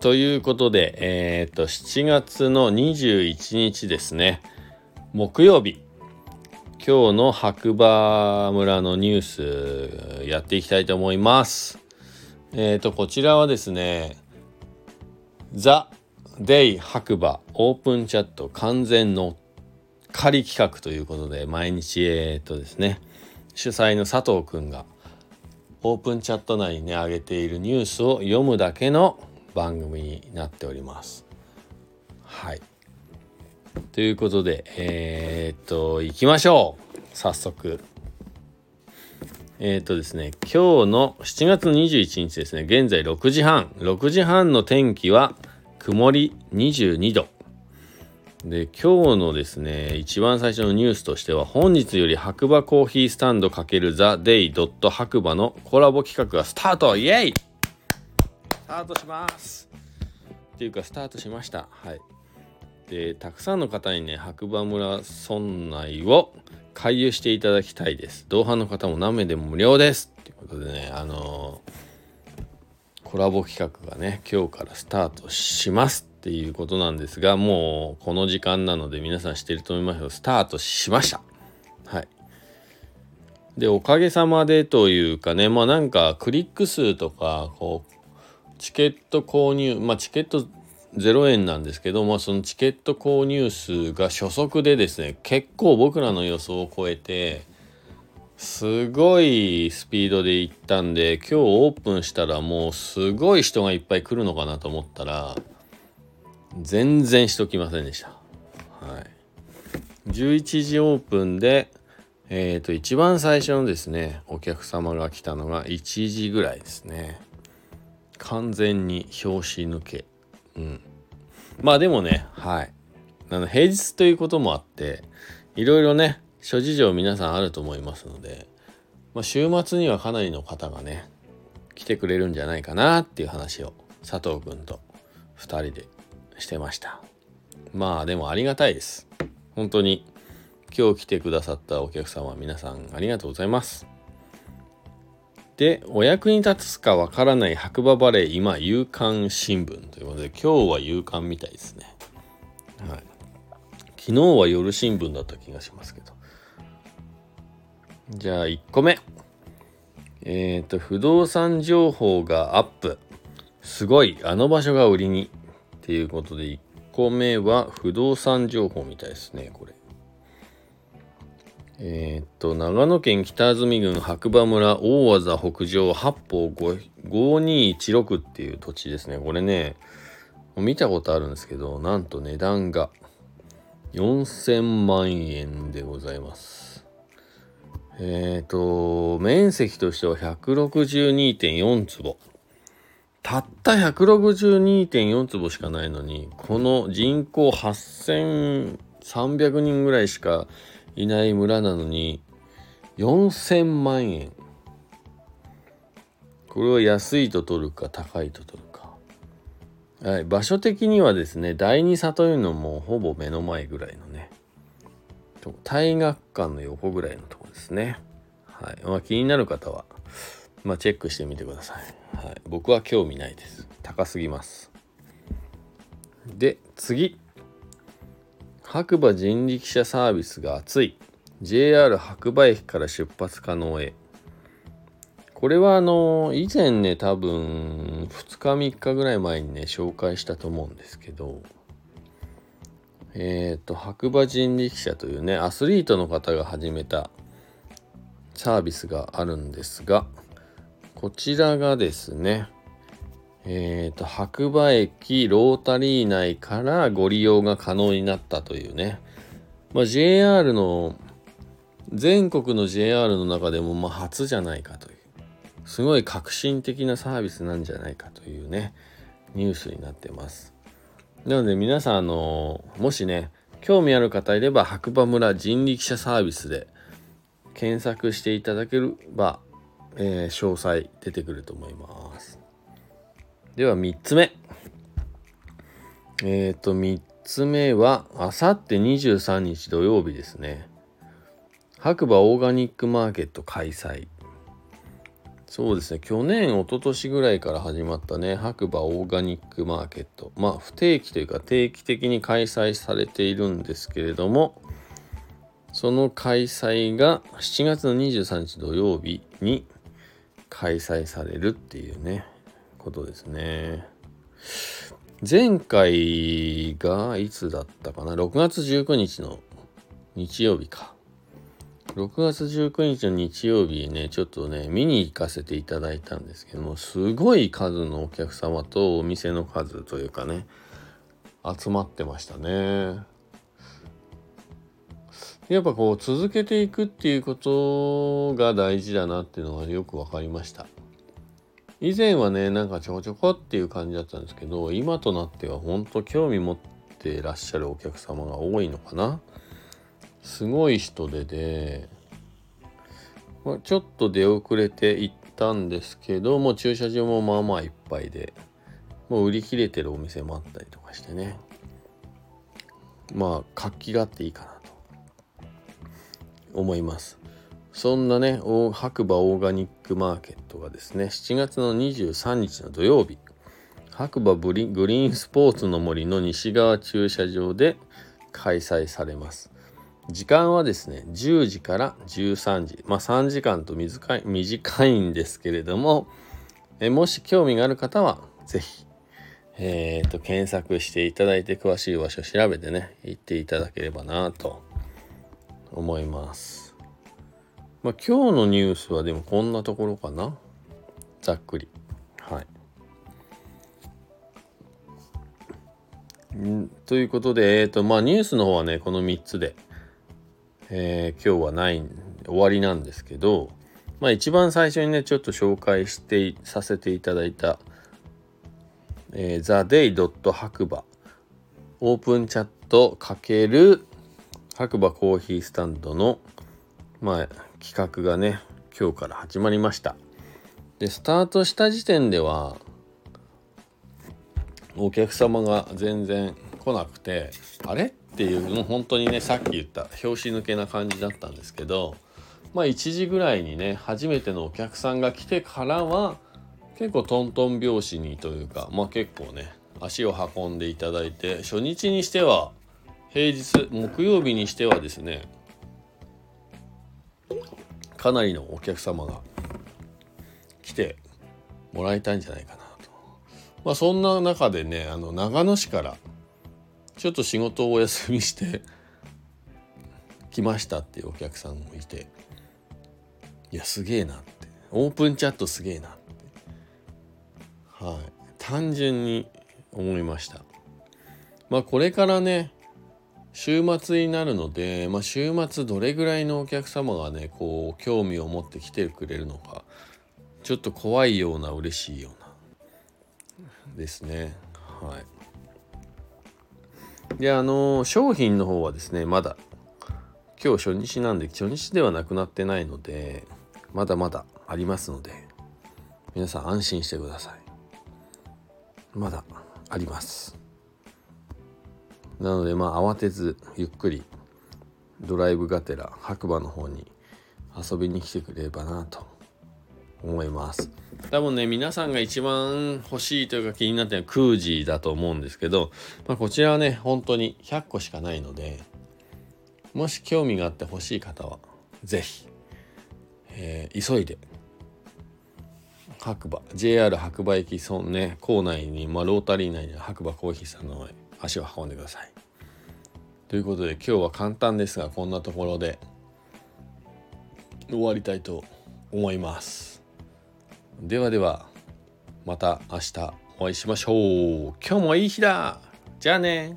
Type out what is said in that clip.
ということで、えっ、と、7月の21日ですね、木曜日、今日の白馬村のニュースやっていきたいと思います。えっ、と、こちらはですね、ザ・デイ白馬オープンチャット完全の仮企画ということで、毎日、えっ、とですね、主催の佐藤くんがオープンチャット内にね、上げているニュースを読むだけの番組になっております。はい。ということで、えー、っと、行きましょう早速。えー、っとですね、今日の7月21日ですね、現在6時半。6時半の天気は曇り22度。で、今日のですね、一番最初のニュースとしては、本日より白馬コーヒースタンド×ザ・デイ・ドット白馬のコラボ企画がスタートイエイタートします。っていうかスタートしました。はい。でたくさんの方にね白馬村村内を回遊していただきたいです。同伴の方も何名でも無料です。っていうことでねあのー、コラボ企画がね今日からスタートしますっていうことなんですがもうこの時間なので皆さん知ってると思いますけどスタートしました。はい。でおかげさまでというかねまあなんかクリック数とかこうチケット購入まあチケット0円なんですけどもそのチケット購入数が初速でですね結構僕らの予想を超えてすごいスピードで行ったんで今日オープンしたらもうすごい人がいっぱい来るのかなと思ったら全然人来ませんでした。はい、11時オープンでえっ、ー、と一番最初のですねお客様が来たのが1時ぐらいですね。完全に拍子抜け。うん。まあでもね、はい。あの平日ということもあって、いろいろね、諸事情皆さんあると思いますので、まあ、週末にはかなりの方がね、来てくれるんじゃないかなっていう話を佐藤君と2人でしてました。まあでもありがたいです。本当に今日来てくださったお客様皆さんありがとうございます。で、お役に立つかわからない白馬バレー今夕刊新聞ということで、今日は夕刊みたいですね。はい。昨日は夜新聞だった気がしますけど。じゃあ1個目。えっ、ー、と、不動産情報がアップ。すごい、あの場所が売りに。っていうことで、1個目は不動産情報みたいですね、これ。えー、っと、長野県北安住郡白馬村大技北上八方5216っていう土地ですね。これね、見たことあるんですけど、なんと値段が4000万円でございます。えっ、と、面積としては162.4坪。たった162.4坪しかないのに、この人口8300人ぐらいしかいない村なのに4000万円。これは安いと取るか高いと取るか、はい、場所的にはですね第二里いうのもほぼ目の前ぐらいのね大学館の横ぐらいのとこですね。はいまあ、気になる方は、まあ、チェックしてみてください、はい、僕は興味ないです。高すぎます。で次。白馬人力車サービスが熱い。JR 白馬駅から出発可能へ。これはあの以前ね多分2日3日ぐらい前にね紹介したと思うんですけどえっ、ー、と白馬人力車というねアスリートの方が始めたサービスがあるんですがこちらがですねえっ、ー、と、白馬駅ロータリー内からご利用が可能になったというね、まあ、JR の、全国の JR の中でもま初じゃないかという、すごい革新的なサービスなんじゃないかというね、ニュースになってます。なので皆さん、あの、もしね、興味ある方いれば白馬村人力車サービスで検索していただければ、えー、詳細出てくると思います。では3つ目。えっ、ー、と、3つ目は、あさって23日土曜日ですね。白馬オーガニックマーケット開催。そうですね去年一昨年ぐらいから始まったね白馬オーガニックマーケットまあ不定期というか定期的に開催されているんですけれどもその開催が7月の23日土曜日に開催されるっていうねことですね前回がいつだったかな？6月19日の日曜日か6月19日の日曜日ね、ちょっとね、見に行かせていただいたんですけども、すごい数のお客様とお店の数というかね、集まってましたね。やっぱこう続けていくっていうことが大事だなっていうのがよく分かりました。以前はね、なんかちょこちょこっていう感じだったんですけど、今となっては本当興味持ってらっしゃるお客様が多いのかな。すごい人でで、まあ、ちょっと出遅れて行ったんですけども駐車場もまあまあいっぱいでもう売り切れてるお店もあったりとかしてねまあ活気があっていいかなと思いますそんなね白馬オーガニックマーケットがですね7月の23日の土曜日白馬グリーンスポーツの森の西側駐車場で開催されます時間はですね、10時から13時。まあ3時間と短い短いんですけれども、えもし興味がある方は、是非えっ、ー、と、検索していただいて詳しい場所調べてね、行っていただければなと思います。まあ今日のニュースはでもこんなところかな。ざっくり。はい。ということで、えっ、ー、と、まあニュースの方はね、この3つで。えー、今日はない終わりなんですけど、まあ、一番最初にねちょっと紹介してさせていただいた、えー、theday. 白馬オープンチャットかける白馬コーヒースタンドの、まあ、企画がね今日から始まりました。でスタートした時点ではお客様が全然来なくてあれ？っていうもう本当にねさっき言った拍子抜けな感じだったんですけどまあ1時ぐらいにね初めてのお客さんが来てからは結構トントン拍子にというかまあ結構ね足を運んでいただいて初日にしては平日木曜日にしてはですねかなりのお客様が来てもらいたいんじゃないかなと。まあそんな中でねあの長野市からちょっと仕事をお休みして 来ましたっていうお客さんもいていやすげえなって。オープンチャットすげえなって。はい。単純に思いました。まあこれからね週末になるので、まあ、週末どれぐらいのお客様がねこう興味を持って来てくれるのかちょっと怖いような嬉しいようなですね。はい。であの商品の方はですねまだ今日初日なんで初日ではなくなってないのでまだまだありますので皆さん安心してください。まだあります。なのでまあ慌てずゆっくりドライブがてら白馬の方に遊びに来てくれればなと思います。多分ね皆さんが一番欲しいというか気になってるのはクージーだと思うんですけど、まあ、こちらはね本当に100個しかないのでもし興味があって欲しい方は是非、えー、急いで白馬 JR 白馬駅そね構内に、まあ、ロータリー内に白馬コーヒーさんの足を運んでください。ということで今日は簡単ですがこんなところで終わりたいと思います。ではではまた明日お会いしましょう今日もいい日だじゃあね